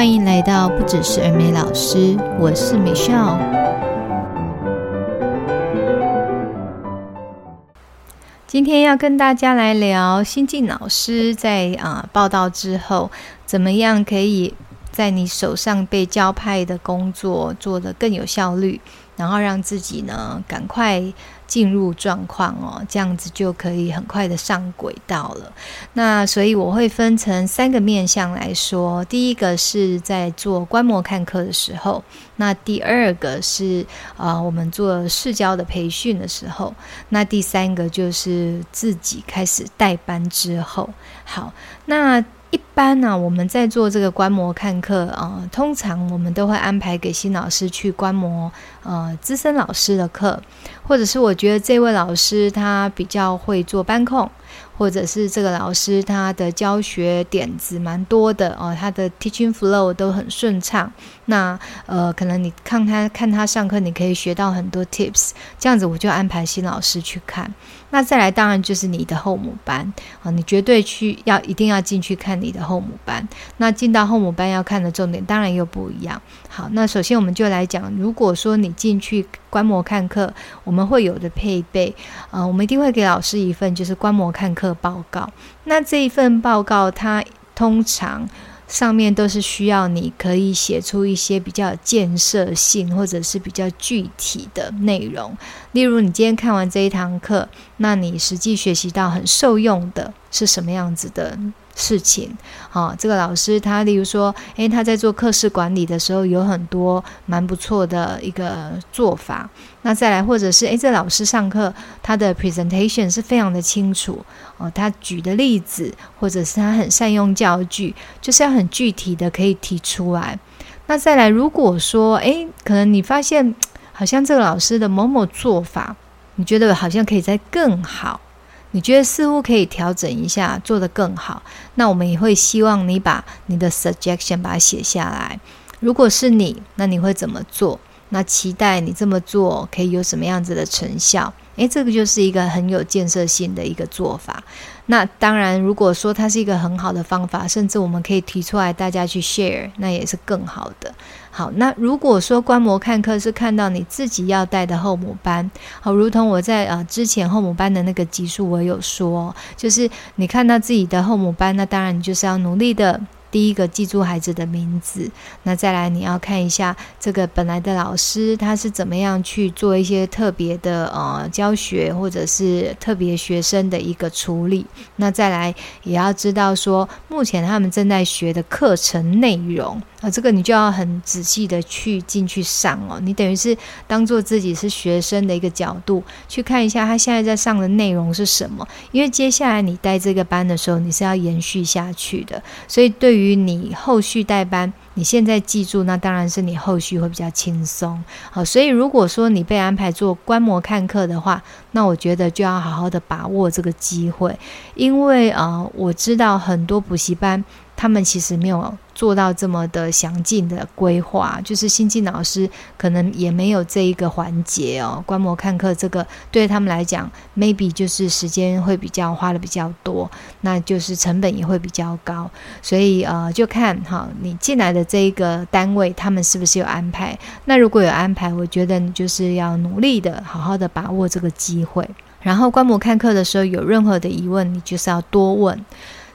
欢迎来到不只是耳美老师，我是美笑。今天要跟大家来聊新进老师在啊、呃、报道之后，怎么样可以在你手上被交派的工作做得更有效率，然后让自己呢赶快。进入状况哦，这样子就可以很快的上轨道了。那所以我会分成三个面向来说，第一个是在做观摩看课的时候，那第二个是啊、我们做试教的培训的时候，那第三个就是自己开始带班之后。好，那。一般呢、我们在做这个观摩看课啊、通常我们都会安排给新老师去观摩呃资深老师的课，或者是我觉得这位老师他比较会做班控。或者是这个老师他的教学点子蛮多的哦，他的 teaching flow 都很顺畅。那呃，可能你看他看他上课，你可以学到很多 tips。这样子我就安排新老师去看。那再来，当然就是你的后母班啊、你绝对去要一定要进去看你的后母班。那进到后母班要看的重点当然又不一样。好，那首先我们就来讲，如果说你进去观摩看课，我们会有的配备啊、呃，我们一定会给老师一份就是观摩看课。报告，那这一份报告，它通常上面都是需要你可以写出一些比较有建设性或者是比较具体的内容。例如，你今天看完这一堂课，那你实际学习到很受用的是什么样子的事情，好、这个老师他，例如说，诶，他在做课室管理的时候，有很多蛮不错的一个做法。那再来，或者是，诶，这老师上课他的 presentation 是非常的清楚，哦，他举的例子，或者是他很善用教具，就是要很具体的可以提出来。那再来，如果说，诶，可能你发现好像这个老师的某某做法，你觉得好像可以再更好。你觉得似乎可以调整一下，做得更好，那我们也会希望你把你的 suggestion 把它写下来。如果是你，那你会怎么做？那期待你这么做可以有什么样子的成效？诶，这个就是一个很有建设性的一个做法。那当然，如果说它是一个很好的方法，甚至我们可以提出来大家去 share，那也是更好的。好，那如果说观摩看课是看到你自己要带的后母班，好，如同我在呃之前后母班的那个集数，我有说，就是你看到自己的后母班，那当然你就是要努力的。第一个记住孩子的名字，那再来你要看一下这个本来的老师他是怎么样去做一些特别的呃教学或者是特别学生的一个处理，那再来也要知道说目前他们正在学的课程内容。啊，这个你就要很仔细的去进去上哦。你等于是当做自己是学生的一个角度去看一下他现在在上的内容是什么。因为接下来你带这个班的时候，你是要延续下去的。所以对于于你后续带班，你现在记住，那当然是你后续会比较轻松。好，所以如果说你被安排做观摩看课的话，那我觉得就要好好的把握这个机会，因为啊、呃，我知道很多补习班。他们其实没有做到这么的详尽的规划，就是新进老师可能也没有这一个环节哦。观摩看课这个对他们来讲，maybe 就是时间会比较花的比较多，那就是成本也会比较高。所以呃，就看哈，你进来的这一个单位，他们是不是有安排？那如果有安排，我觉得你就是要努力的，好好的把握这个机会。然后观摩看课的时候，有任何的疑问，你就是要多问。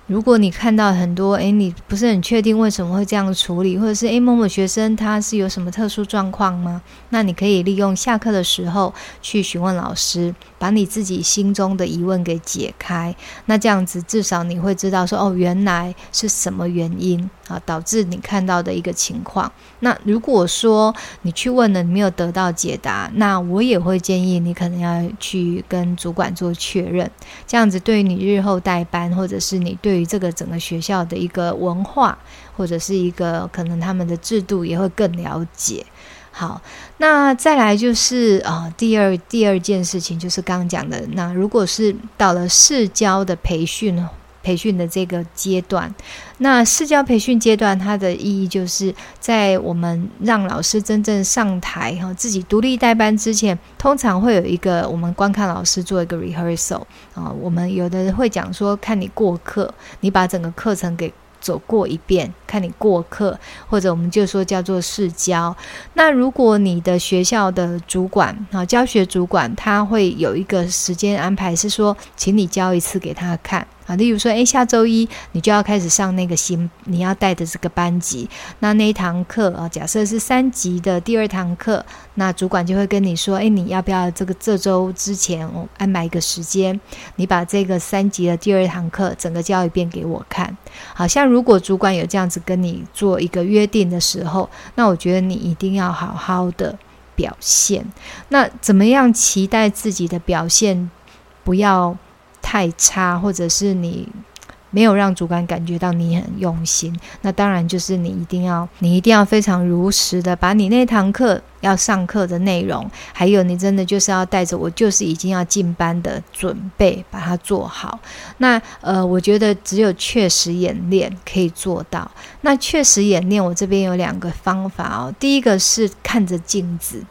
如果你看到很多，诶，你不是很确定为什么会这样处理，或者是诶，某某学生他是有什么特殊状况吗？那你可以利用下课的时候去询问老师，把你自己心中的疑问给解开。那这样子至少你会知道说，哦，原来是什么原因啊，导致你看到的一个情况。那如果说你去问了，你没有得到解答，那我也会建议你可能要去跟主管做确认。这样子对于你日后带班，或者是你对于这个整个学校的一个文化，或者是一个可能他们的制度，也会更了解。好，那再来就是啊、第二第二件事情就是刚刚讲的，那如果是到了市教的培训。培训的这个阶段，那试教培训阶段，它的意义就是在我们让老师真正上台哈，自己独立带班之前，通常会有一个我们观看老师做一个 rehearsal 啊。我们有的人会讲说，看你过课，你把整个课程给走过一遍看你过客，或者我们就说叫做试教。那如果你的学校的主管啊，教学主管，他会有一个时间安排，是说，请你教一次给他看。啊，例如说，诶，下周一你就要开始上那个新你要带的这个班级，那那一堂课啊，假设是三级的第二堂课，那主管就会跟你说，诶，你要不要这个这周之前我安排一个时间，你把这个三级的第二堂课整个教一遍给我看。好像如果主管有这样子跟你做一个约定的时候，那我觉得你一定要好好的表现。那怎么样期待自己的表现不要太差，或者是你没有让主管感觉到你很用心，那当然就是你一定要，你一定要非常如实的把你那堂课要上课的内容，还有你真的就是要带着我就是已经要进班的准备把它做好。那呃，我觉得只有确实演练可以做到。那确实演练，我这边有两个方法哦。第一个是看着镜子。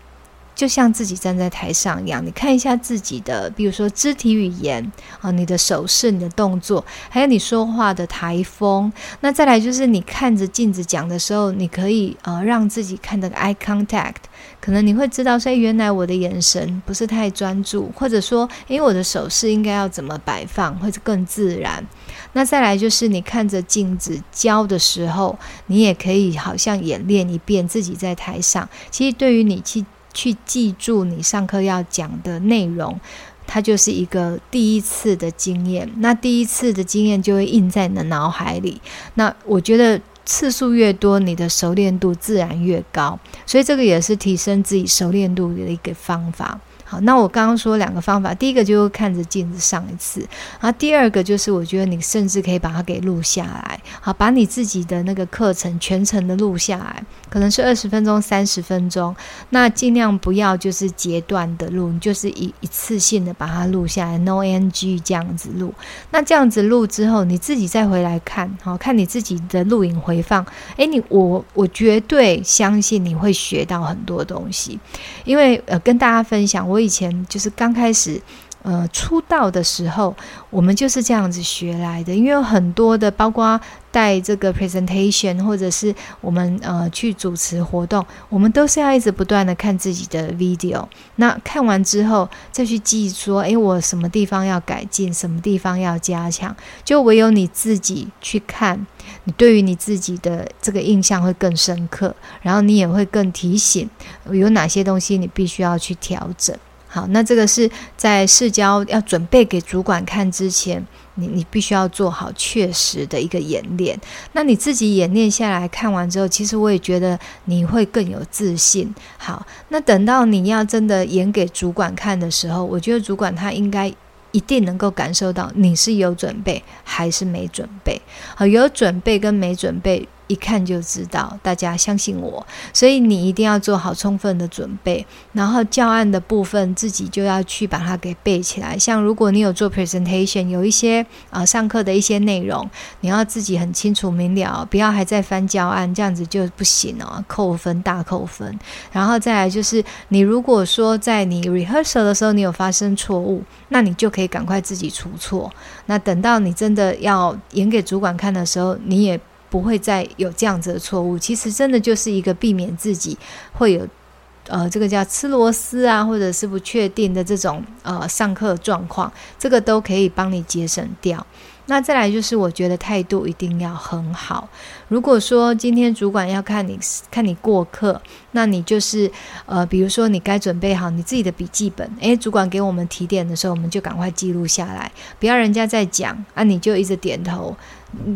就像自己站在台上一样，你看一下自己的，比如说肢体语言啊，你的手势、你的动作，还有你说话的台风。那再来就是你看着镜子讲的时候，你可以呃让自己看那个 eye contact，可能你会知道说，原来我的眼神不是太专注，或者说，因为我的手势应该要怎么摆放，会更自然。那再来就是你看着镜子教的时候，你也可以好像演练一遍自己在台上。其实对于你去。去记住你上课要讲的内容，它就是一个第一次的经验。那第一次的经验就会印在你的脑海里。那我觉得次数越多，你的熟练度自然越高。所以这个也是提升自己熟练度的一个方法。好，那我刚刚说两个方法，第一个就是看着镜子上一次，然后第二个就是我觉得你甚至可以把它给录下来，好，把你自己的那个课程全程的录下来，可能是二十分钟、三十分钟，那尽量不要就是截断的录，你就是一一次性的把它录下来，no NG 这样子录。那这样子录之后，你自己再回来看，好，看你自己的录影回放，诶，你我我绝对相信你会学到很多东西，因为呃，跟大家分享。我我以前就是刚开始，呃，出道的时候，我们就是这样子学来的。因为有很多的，包括带这个 presentation，或者是我们呃去主持活动，我们都是要一直不断的看自己的 video。那看完之后，再去记说，诶，我什么地方要改进，什么地方要加强。就唯有你自己去看，你对于你自己的这个印象会更深刻，然后你也会更提醒有哪些东西你必须要去调整。好，那这个是在试交要准备给主管看之前，你你必须要做好确实的一个演练。那你自己演练下来看完之后，其实我也觉得你会更有自信。好，那等到你要真的演给主管看的时候，我觉得主管他应该一定能够感受到你是有准备还是没准备。好，有准备跟没准备。一看就知道，大家相信我，所以你一定要做好充分的准备。然后教案的部分自己就要去把它给背起来。像如果你有做 presentation，有一些啊、上课的一些内容，你要自己很清楚明了，不要还在翻教案，这样子就不行哦，扣分大扣分。然后再来就是，你如果说在你 rehearsal 的时候你有发生错误，那你就可以赶快自己出错。那等到你真的要演给主管看的时候，你也。不会再有这样子的错误，其实真的就是一个避免自己会有，呃，这个叫吃螺丝啊，或者是不确定的这种呃上课状况，这个都可以帮你节省掉。那再来就是，我觉得态度一定要很好。如果说今天主管要看你看你过课，那你就是呃，比如说你该准备好你自己的笔记本。诶，主管给我们提点的时候，我们就赶快记录下来，不要人家在讲啊，你就一直点头。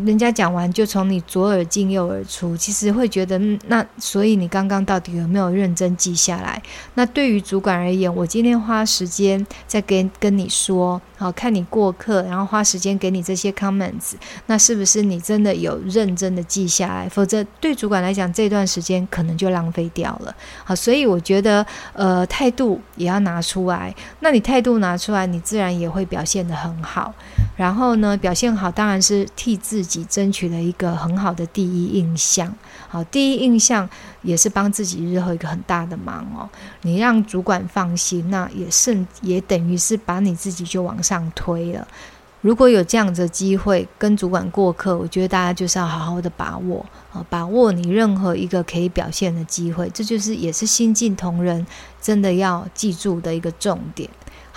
人家讲完就从你左耳进右耳出，其实会觉得那，所以你刚刚到底有没有认真记下来？那对于主管而言，我今天花时间在跟跟你说，好，看你过课，然后花时间给你这些 comments，那是不是你真的有认真的记下来？否则对主管来讲，这段时间可能就浪费掉了。好，所以我觉得呃态度也要拿出来。那你态度拿出来，你自然也会表现得很好。然后呢，表现好当然是替自己争取了一个很好的第一印象。好，第一印象也是帮自己日后一个很大的忙哦。你让主管放心，那也甚也等于是把你自己就往上推了。如果有这样的机会跟主管过客，我觉得大家就是要好好的把握啊，把握你任何一个可以表现的机会，这就是也是新进同仁真的要记住的一个重点。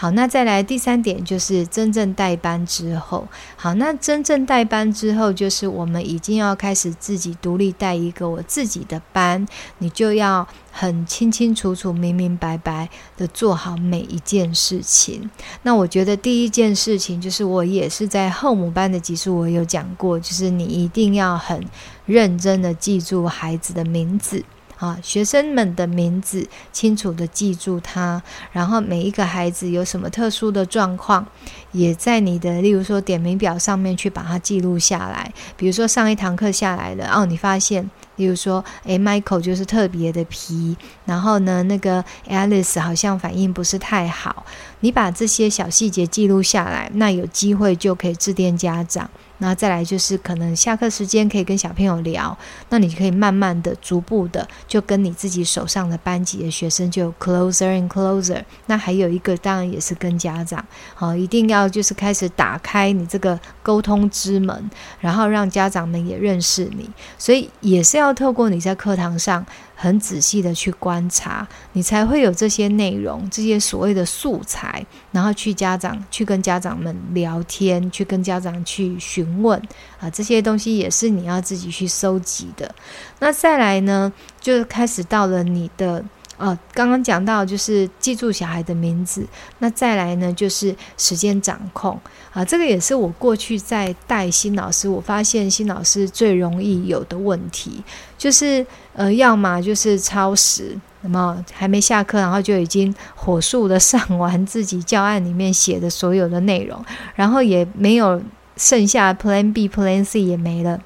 好，那再来第三点就是真正带班之后，好，那真正带班之后，就是我们已经要开始自己独立带一个我自己的班，你就要很清清楚楚、明明白白的做好每一件事情。那我觉得第一件事情就是，我也是在后母班的集数我有讲过，就是你一定要很认真的记住孩子的名字。啊，学生们的名字清楚地记住他，然后每一个孩子有什么特殊的状况，也在你的例如说点名表上面去把它记录下来。比如说上一堂课下来了，哦，你发现，例如说，诶，Michael 就是特别的皮，然后呢，那个 Alice 好像反应不是太好，你把这些小细节记录下来，那有机会就可以致电家长。那再来就是可能下课时间可以跟小朋友聊，那你可以慢慢的、逐步的就跟你自己手上的班级的学生就 closer and closer。那还有一个当然也是跟家长，好，一定要就是开始打开你这个沟通之门，然后让家长们也认识你，所以也是要透过你在课堂上。很仔细的去观察，你才会有这些内容，这些所谓的素材，然后去家长去跟家长们聊天，去跟家长去询问啊，这些东西也是你要自己去收集的。那再来呢，就开始到了你的。哦，刚刚讲到就是记住小孩的名字，那再来呢就是时间掌控啊，这个也是我过去在带新老师，我发现新老师最容易有的问题，就是呃，要么就是超时，那么还没下课，然后就已经火速的上完自己教案里面写的所有的内容，然后也没有剩下 Plan B、Plan C 也没了，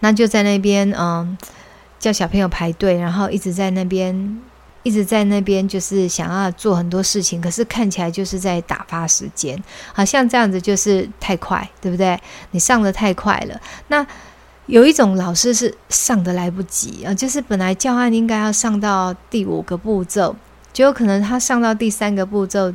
那就在那边嗯叫小朋友排队，然后一直在那边。一直在那边，就是想要做很多事情，可是看起来就是在打发时间，好像这样子就是太快，对不对？你上的太快了。那有一种老师是上的来不及啊，就是本来教案应该要上到第五个步骤，就有可能他上到第三个步骤，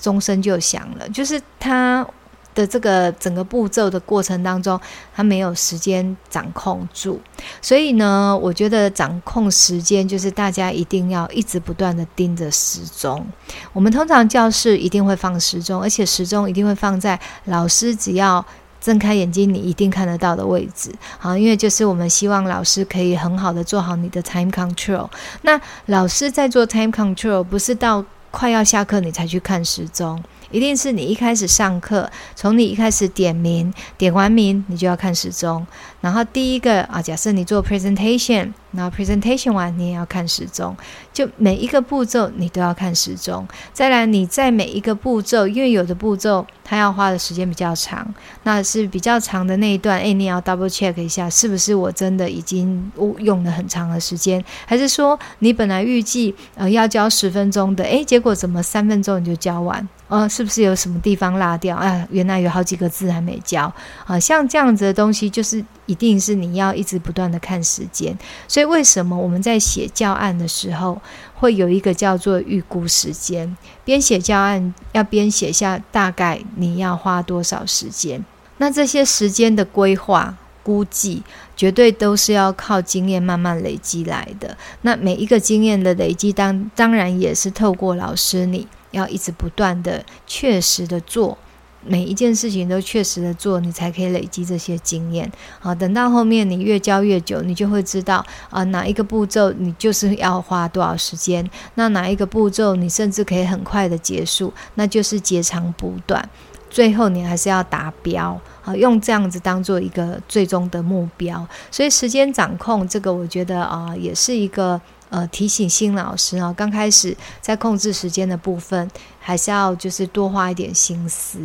钟声就响了，就是他。的这个整个步骤的过程当中，他没有时间掌控住，所以呢，我觉得掌控时间就是大家一定要一直不断的盯着时钟。我们通常教室一定会放时钟，而且时钟一定会放在老师只要睁开眼睛，你一定看得到的位置。好，因为就是我们希望老师可以很好的做好你的 time control。那老师在做 time control，不是到快要下课你才去看时钟。一定是你一开始上课，从你一开始点名，点完名你就要看时钟。然后第一个啊，假设你做 presentation，然后 presentation 完你也要看时钟，就每一个步骤你都要看时钟。再来你在每一个步骤，因为有的步骤它要花的时间比较长，那是比较长的那一段，诶，你要 double check 一下，是不是我真的已经用了很长的时间，还是说你本来预计呃要教十分钟的，诶，结果怎么三分钟你就教完？呃，是不是有什么地方落掉？啊，原来有好几个字还没教啊！像这样子的东西，就是一定是你要一直不断的看时间。所以为什么我们在写教案的时候，会有一个叫做预估时间？边写教案要边写下大概你要花多少时间。那这些时间的规划估计，绝对都是要靠经验慢慢累积来的。那每一个经验的累积当，当当然也是透过老师你。要一直不断的、确实的做每一件事情，都确实的做，你才可以累积这些经验。好，等到后面你越教越久，你就会知道啊，哪一个步骤你就是要花多少时间，那哪一个步骤你甚至可以很快的结束，那就是截长补短，最后你还是要达标。好，用这样子当做一个最终的目标。所以时间掌控这个，我觉得啊，也是一个。呃，提醒新老师啊，刚开始在控制时间的部分，还是要就是多花一点心思。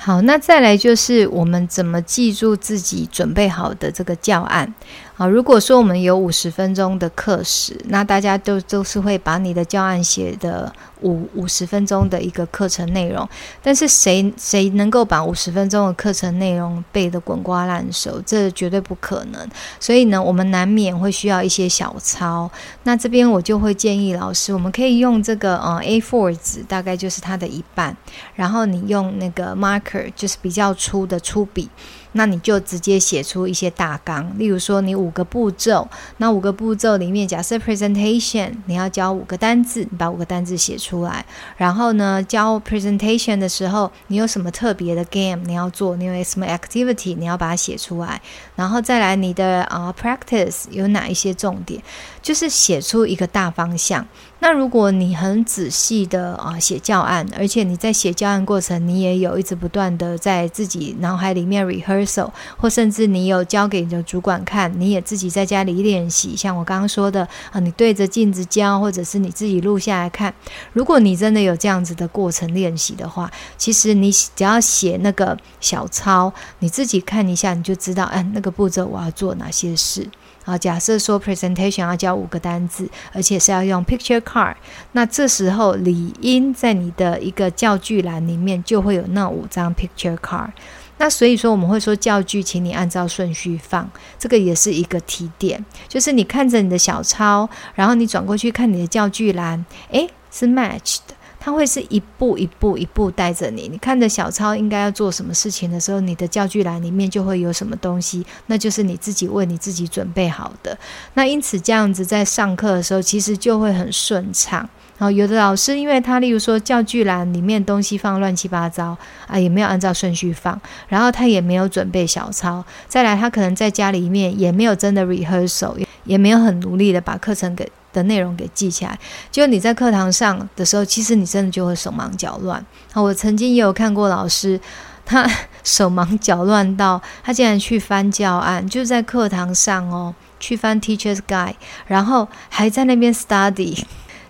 好，那再来就是我们怎么记住自己准备好的这个教案。好，如果说我们有五十分钟的课时，那大家都都是会把你的教案写的五五十分钟的一个课程内容，但是谁谁能够把五十分钟的课程内容背得滚瓜烂熟？这绝对不可能。所以呢，我们难免会需要一些小抄。那这边我就会建议老师，我们可以用这个呃 A4 纸，大概就是它的一半，然后你用那个 marker，就是比较粗的粗笔。那你就直接写出一些大纲，例如说你五个步骤，那五个步骤里面，假设 presentation 你要教五个单字，你把五个单字写出来。然后呢，教 presentation 的时候，你有什么特别的 game 你要做，你有什么 activity 你要把它写出来。然后再来你的啊、practice 有哪一些重点，就是写出一个大方向。那如果你很仔细的啊写教案，而且你在写教案过程，你也有一直不断的在自己脑海里面 rehearsal，或甚至你有交给你的主管看，你也自己在家里练习。像我刚刚说的啊，你对着镜子教，或者是你自己录下来看。如果你真的有这样子的过程练习的话，其实你只要写那个小抄，你自己看一下，你就知道，哎，那个步骤我要做哪些事。啊，假设说 presentation 要教五个单字，而且是要用 picture card，那这时候理应在你的一个教具栏里面就会有那五张 picture card。那所以说我们会说教具，请你按照顺序放，这个也是一个提点，就是你看着你的小抄，然后你转过去看你的教具栏，诶，是 match 的。它会是一步一步一步带着你，你看着小抄应该要做什么事情的时候，你的教具栏里面就会有什么东西，那就是你自己为你自己准备好的。那因此这样子在上课的时候，其实就会很顺畅。然后有的老师，因为他例如说教具栏里面东西放乱七八糟啊，也没有按照顺序放，然后他也没有准备小抄，再来他可能在家里面也没有真的 rehearsal，也没有很努力的把课程给。的内容给记起来，就你在课堂上的时候，其实你真的就会手忙脚乱。我曾经也有看过老师，他手忙脚乱到他竟然去翻教案，就在课堂上哦，去翻 Teacher's Guide，然后还在那边 study，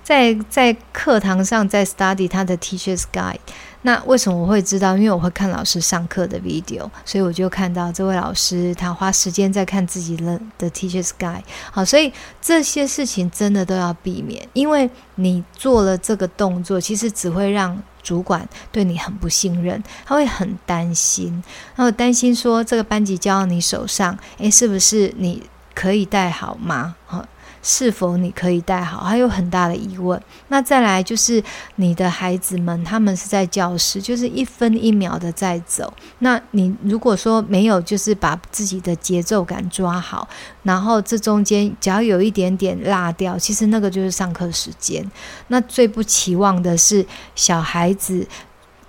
在在课堂上在 study 他的 Teacher's Guide。那为什么我会知道？因为我会看老师上课的 video，所以我就看到这位老师他花时间在看自己的的 Teacher's Guide。好，所以这些事情真的都要避免，因为你做了这个动作，其实只会让主管对你很不信任，他会很担心，然后担心说这个班级交到你手上，诶，是不是你可以带好吗？好。是否你可以带好？还有很大的疑问。那再来就是你的孩子们，他们是在教室，就是一分一秒的在走。那你如果说没有，就是把自己的节奏感抓好，然后这中间只要有一点点落掉，其实那个就是上课时间。那最不期望的是小孩子。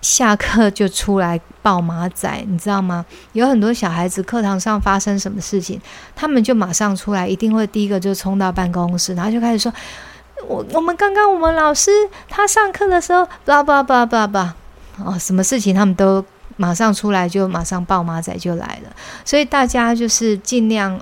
下课就出来抱马仔，你知道吗？有很多小孩子课堂上发生什么事情，他们就马上出来，一定会第一个就冲到办公室，然后就开始说：“我我们刚刚我们老师他上课的时候，叭叭叭叭叭，哦，什么事情他们都马上出来，就马上抱马仔就来了。所以大家就是尽量。”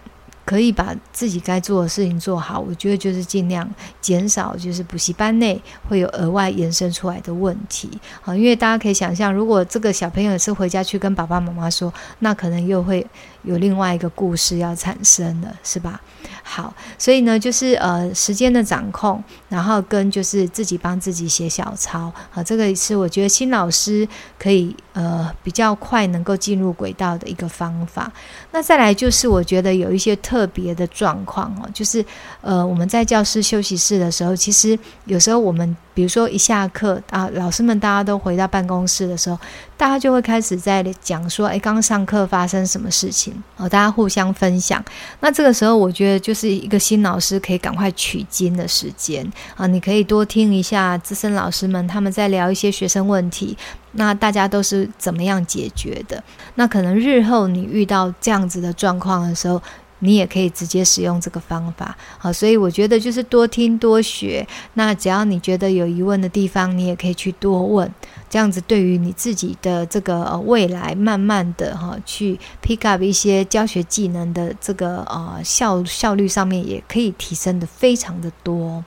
可以把自己该做的事情做好，我觉得就是尽量减少，就是补习班内会有额外延伸出来的问题。啊，因为大家可以想象，如果这个小朋友是回家去跟爸爸妈妈说，那可能又会有另外一个故事要产生了，是吧？好，所以呢，就是呃时间的掌控，然后跟就是自己帮自己写小抄，啊，这个是我觉得新老师可以呃比较快能够进入轨道的一个方法。那再来就是我觉得有一些特特别的状况哦，就是呃我们在教室休息室的时候，其实有时候我们。比如说一下课啊，老师们大家都回到办公室的时候，大家就会开始在讲说，诶，刚上课发生什么事情？哦，大家互相分享。那这个时候，我觉得就是一个新老师可以赶快取经的时间啊，你可以多听一下资深老师们他们在聊一些学生问题，那大家都是怎么样解决的？那可能日后你遇到这样子的状况的时候。你也可以直接使用这个方法，好，所以我觉得就是多听多学。那只要你觉得有疑问的地方，你也可以去多问，这样子对于你自己的这个呃未来，慢慢的哈去 pick up 一些教学技能的这个呃效效率上面，也可以提升的非常的多。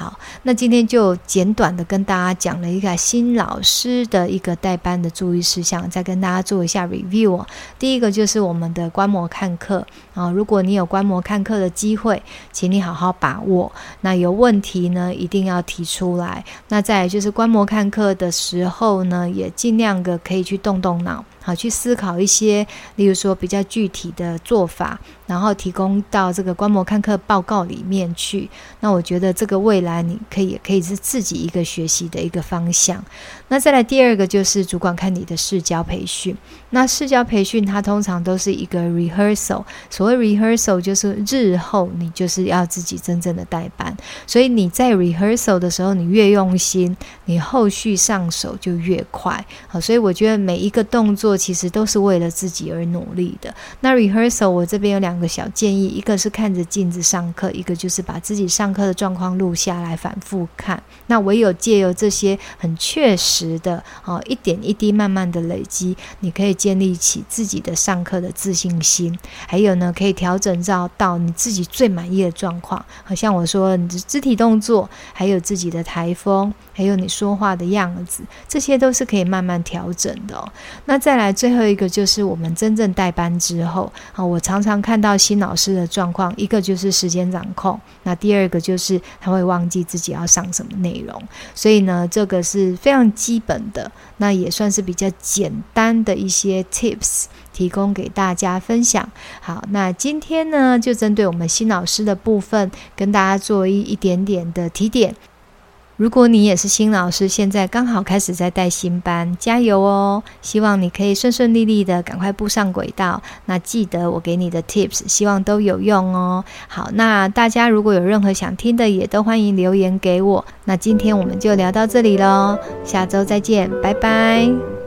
好，那今天就简短的跟大家讲了一个新老师的一个带班的注意事项，再跟大家做一下 review。第一个就是我们的观摩看课啊，如果你有观摩看课的机会，请你好好把握。那有问题呢，一定要提出来。那再来就是观摩看课的时候呢，也尽量的可以去动动脑。好，去思考一些，例如说比较具体的做法，然后提供到这个观摩看课报告里面去。那我觉得这个未来你可以也可以是自己一个学习的一个方向。那再来第二个就是主管看你的试教培训。那试教培训它通常都是一个 rehearsal，所谓 rehearsal 就是日后你就是要自己真正的代班。所以你在 rehearsal 的时候，你越用心，你后续上手就越快。好，所以我觉得每一个动作其实都是为了自己而努力的。那 rehearsal 我这边有两个小建议，一个是看着镜子上课，一个就是把自己上课的状况录下来反复看。那唯有借由这些很确实的哦，一点一滴慢慢的累积，你可以建立起自己的上课的自信心。还有呢，可以调整到到你自己最满意的状况。好像我说你的肢体动作，还有自己的台风，还有你说话的样子，这些都是可以慢慢调整的哦。那再来最后一个就是我们真正带班之后啊，我常常看到新老师的状况，一个就是时间掌控，那第二个就是他会忘记自己要上什么内容，所以呢，这个是非常基本的，那也算是比较简单的一些 tips 提供给大家分享。好，那今天呢，就针对我们新老师的部分，跟大家做一一点点的提点。如果你也是新老师，现在刚好开始在带新班，加油哦！希望你可以顺顺利利的赶快步上轨道。那记得我给你的 tips，希望都有用哦。好，那大家如果有任何想听的，也都欢迎留言给我。那今天我们就聊到这里喽，下周再见，拜拜。